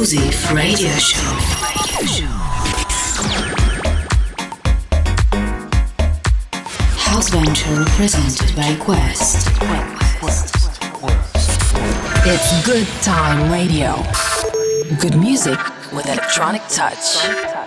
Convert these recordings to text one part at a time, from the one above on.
exclusive radio show. House Venture presented by Quest. It's Good Time Radio. Good music with electronic touch.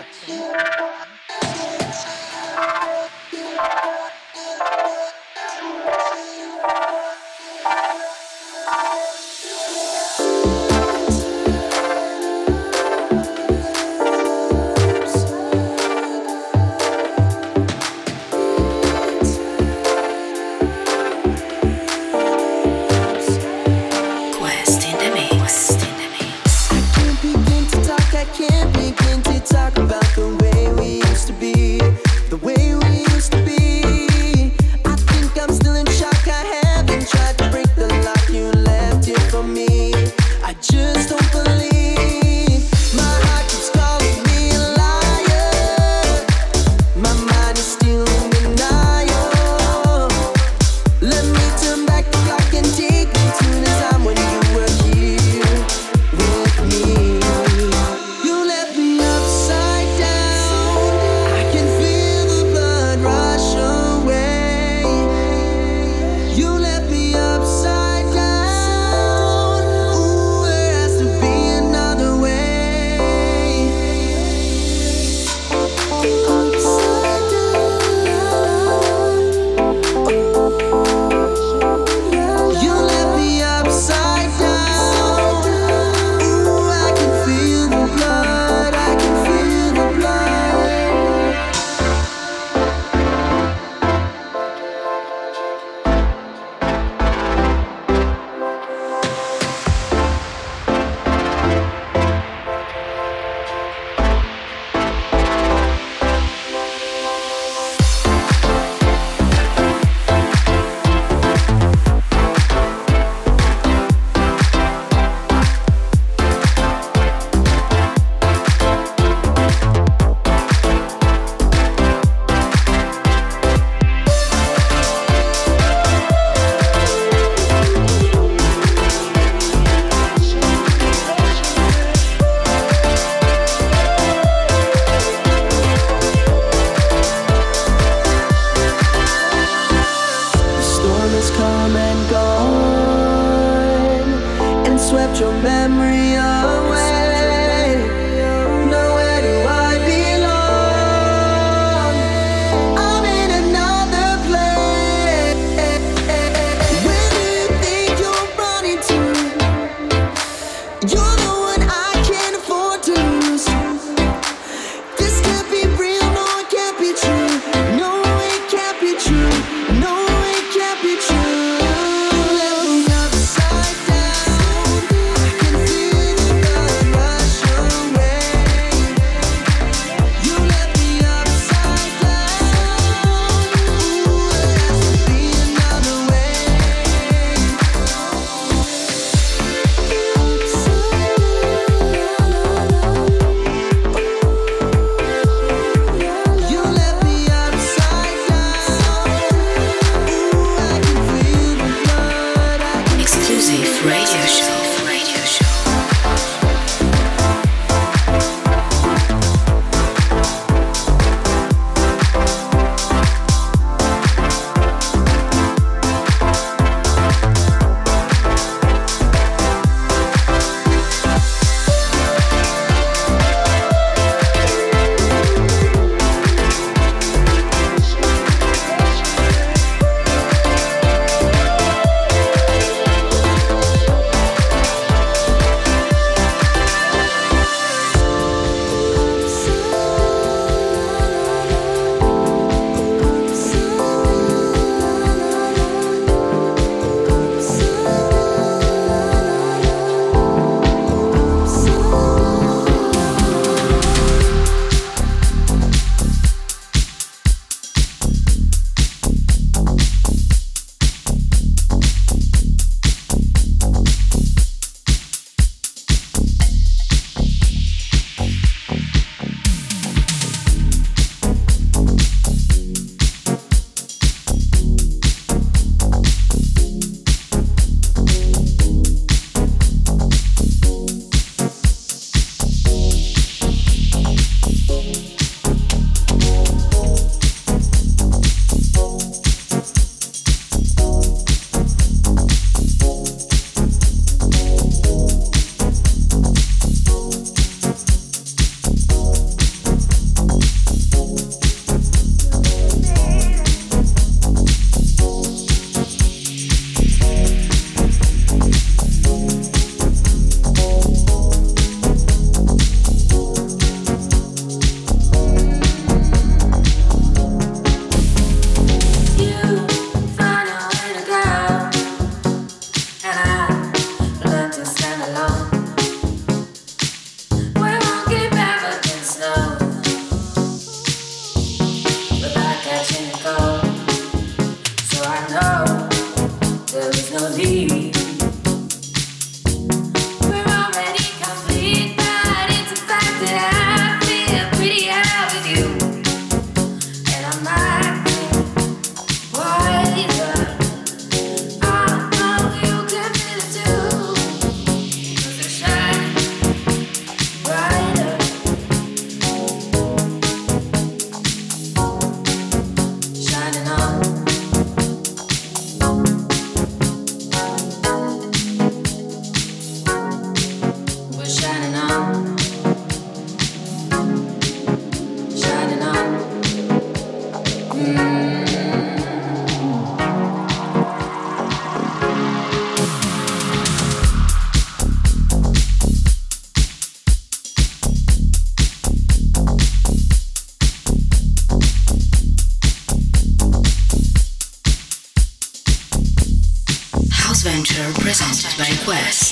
Presented by Quest.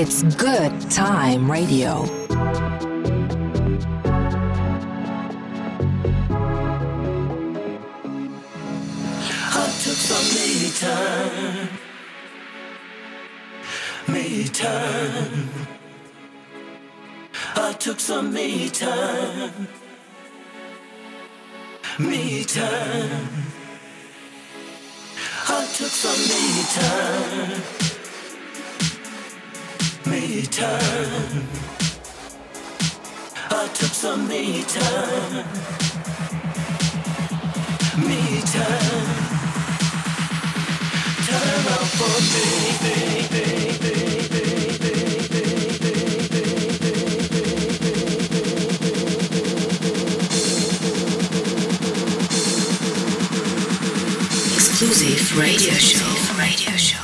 It's Good Time Radio. I took some me time. Me time. Time out for me. Exclusive radio show. Radio show.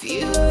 Few.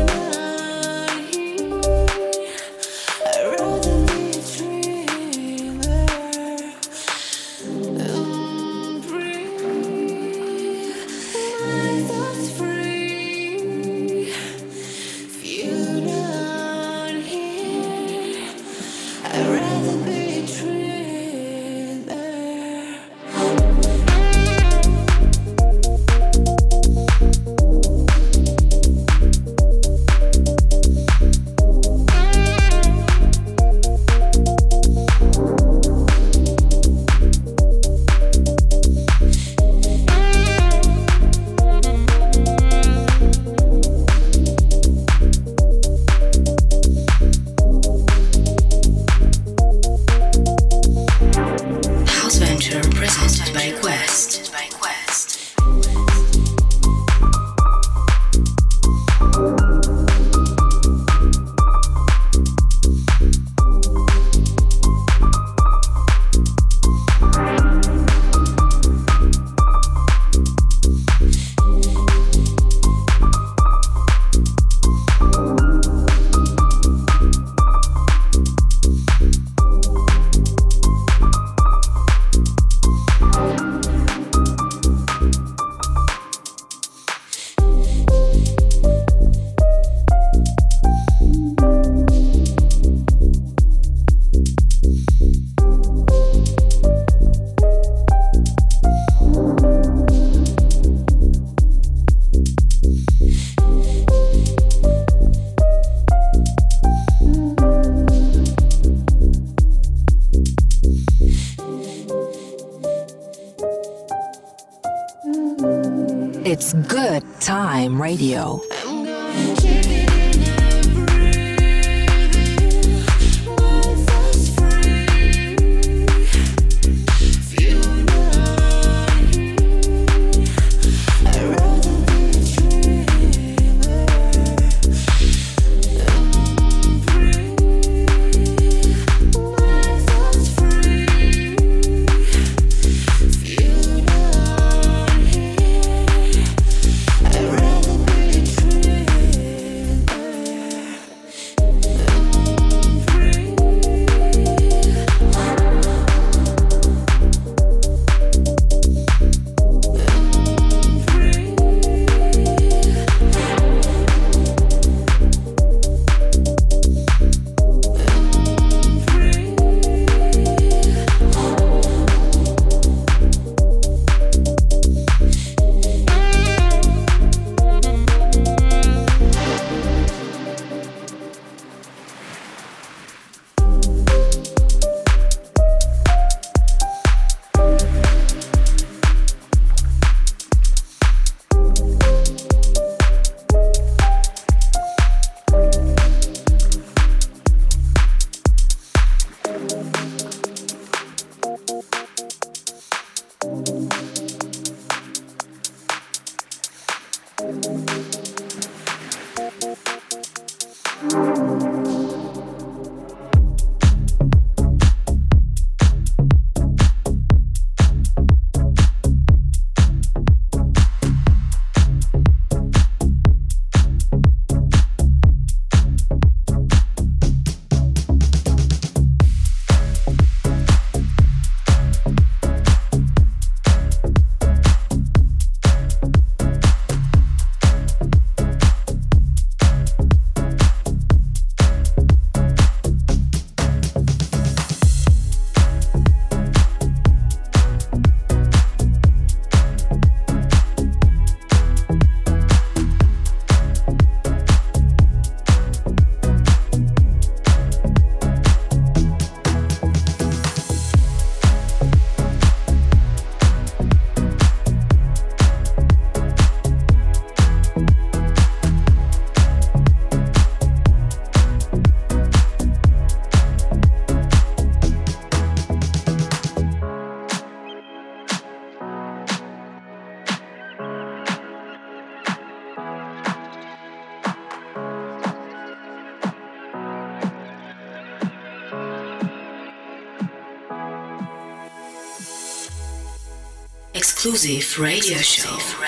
Radio show.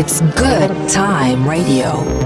It's Good Time Radio.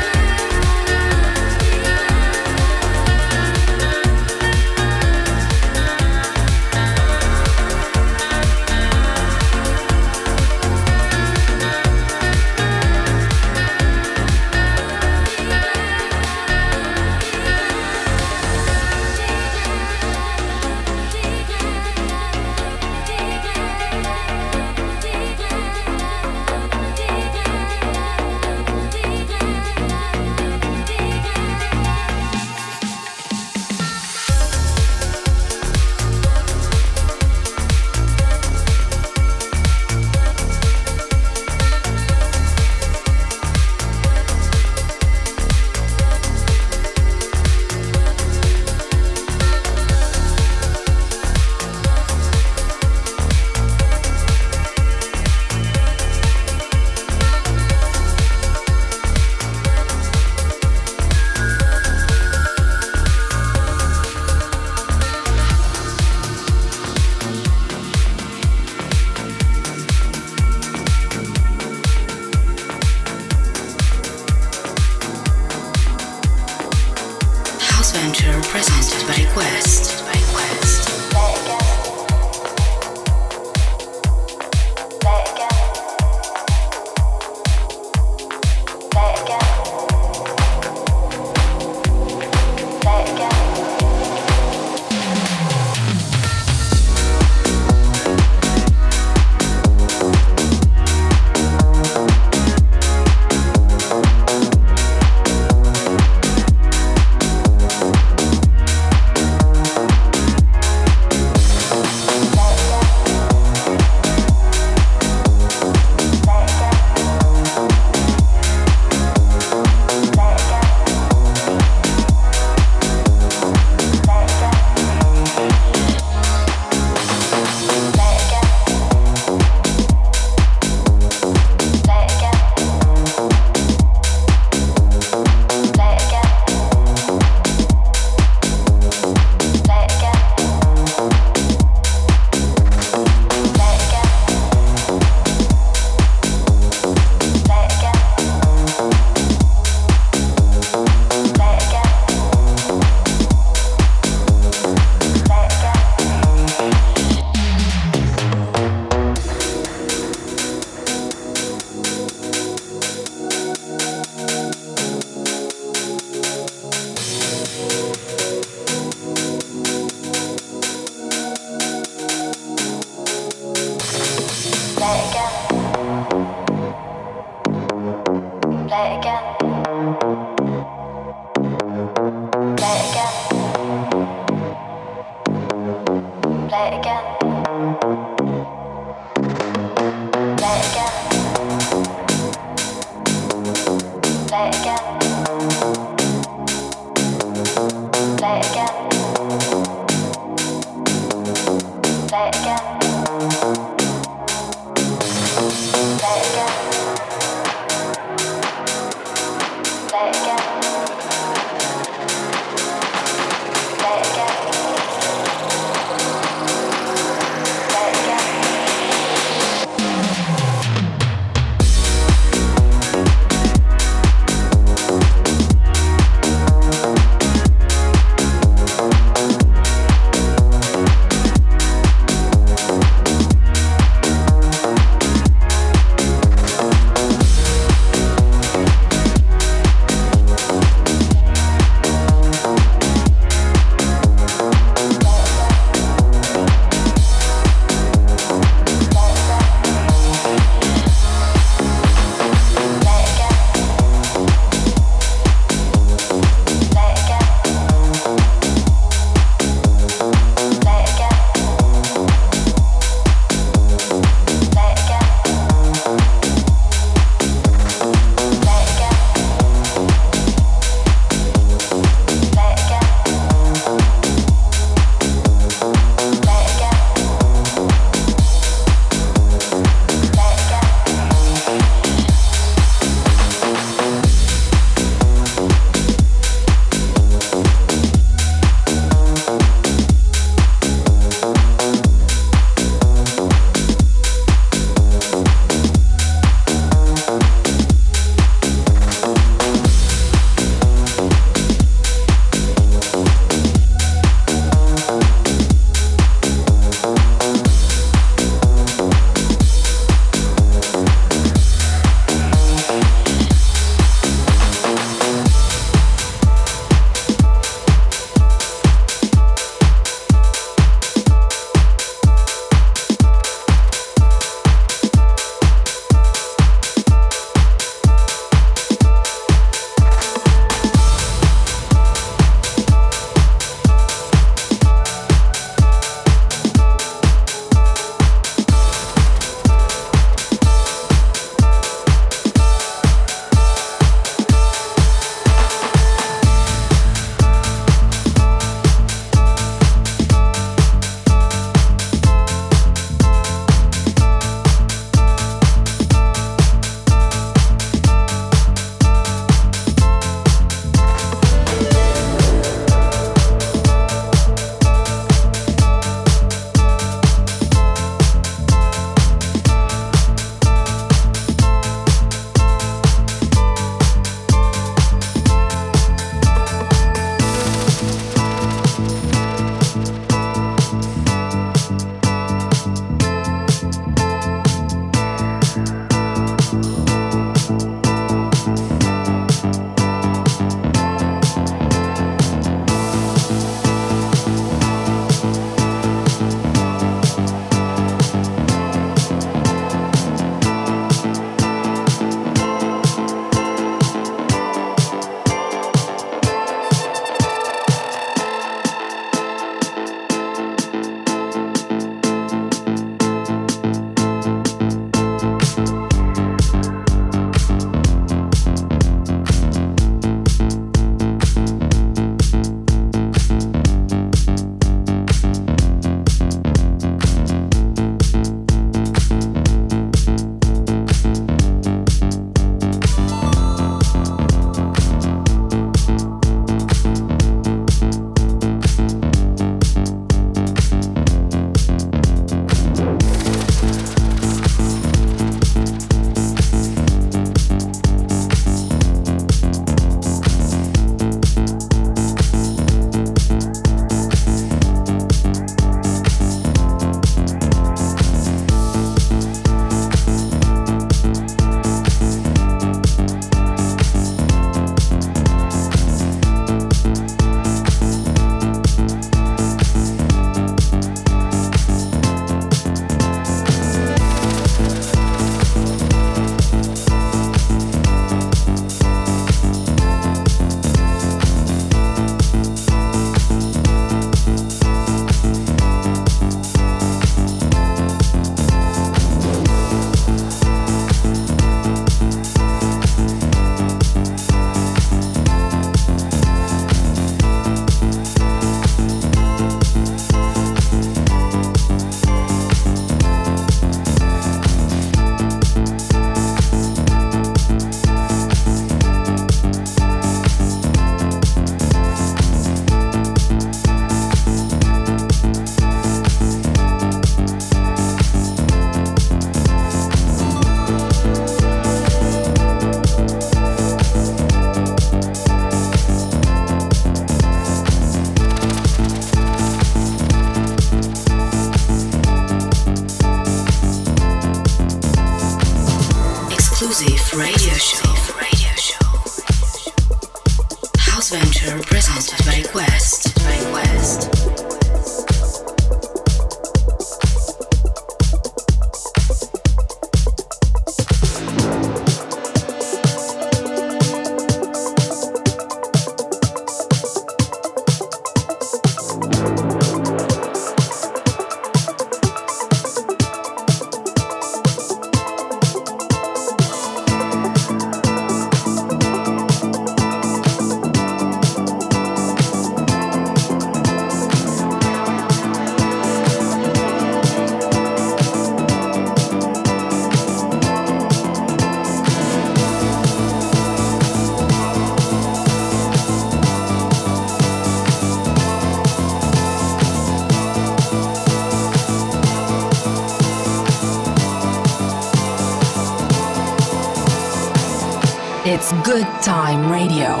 Good Time Radio.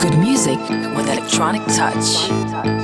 Good music with electronic touch.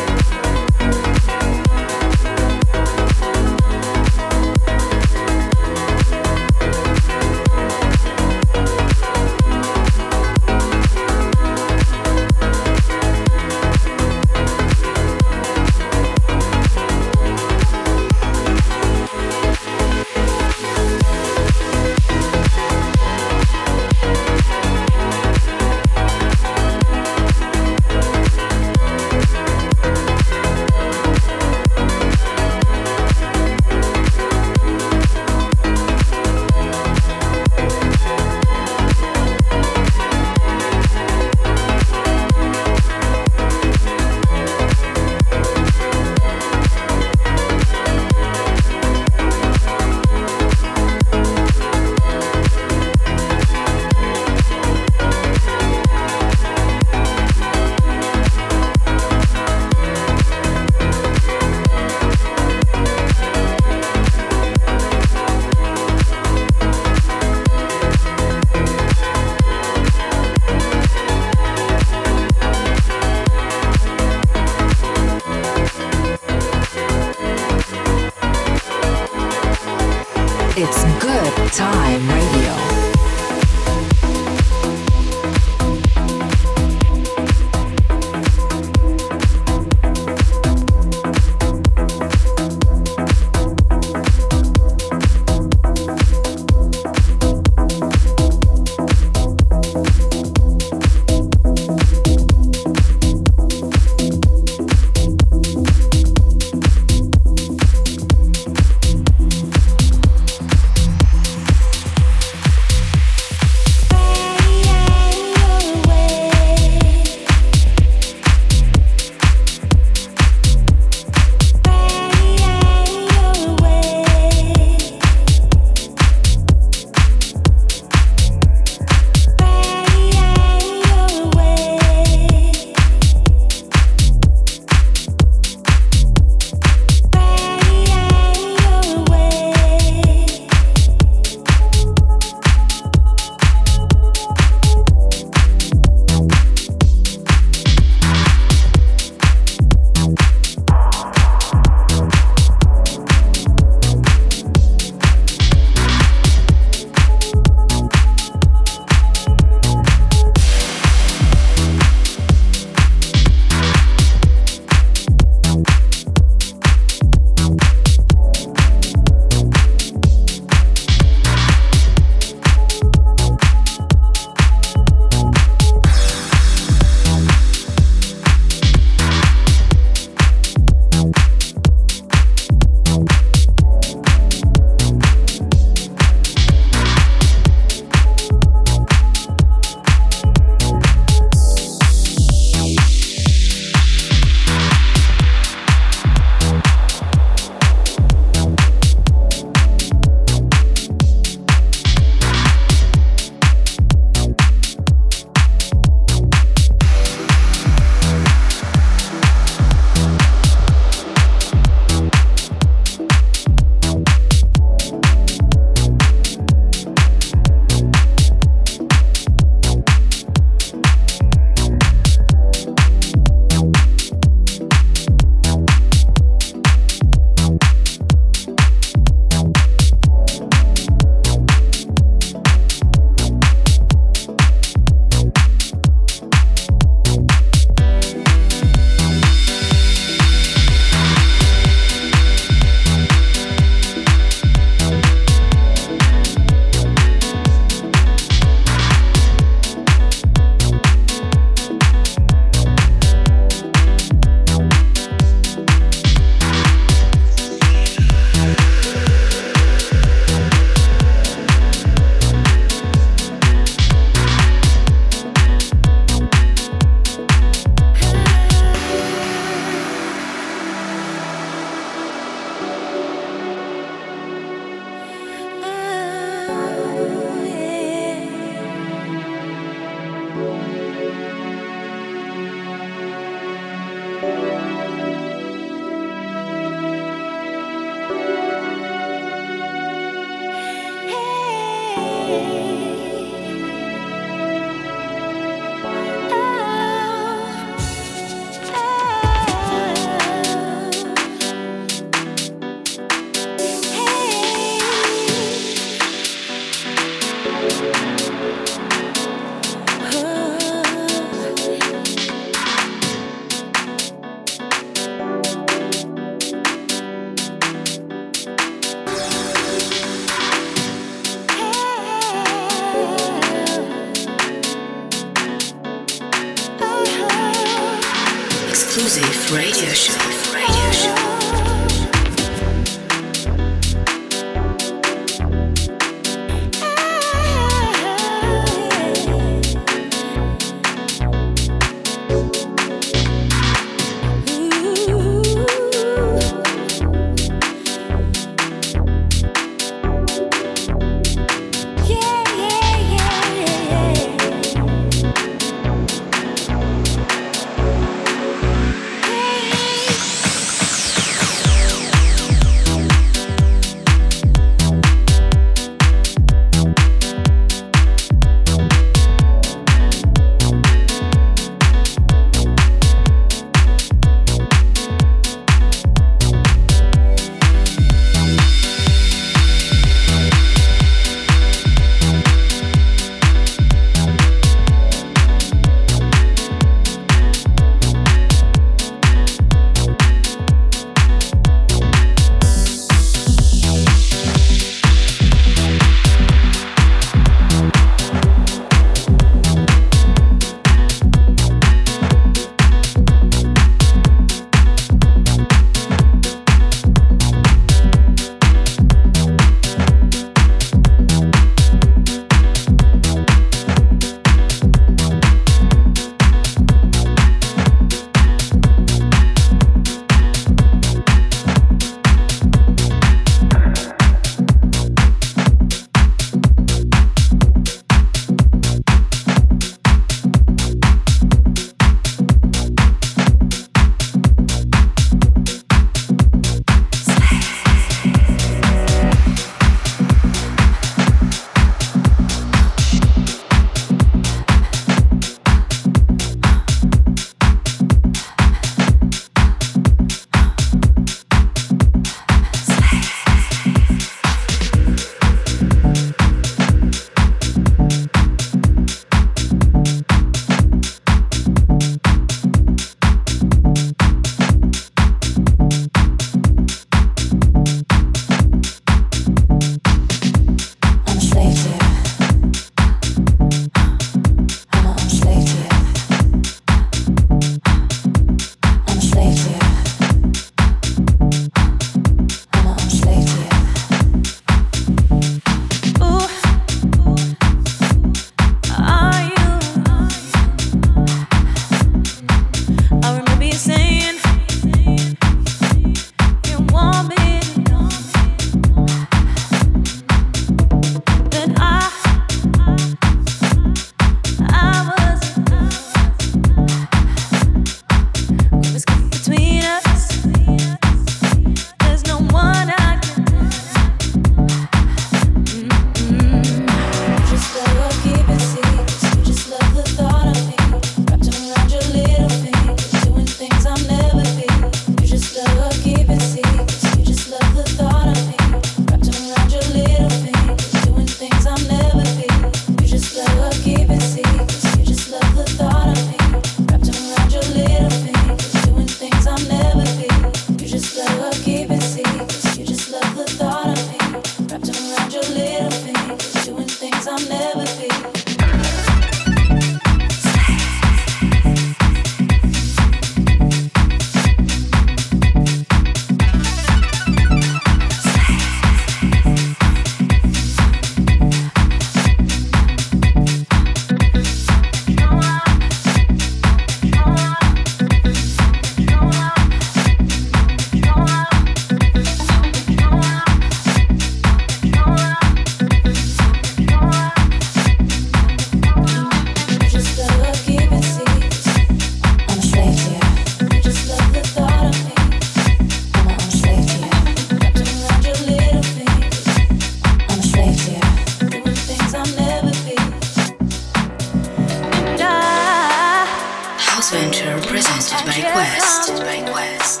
Mastered by Quest.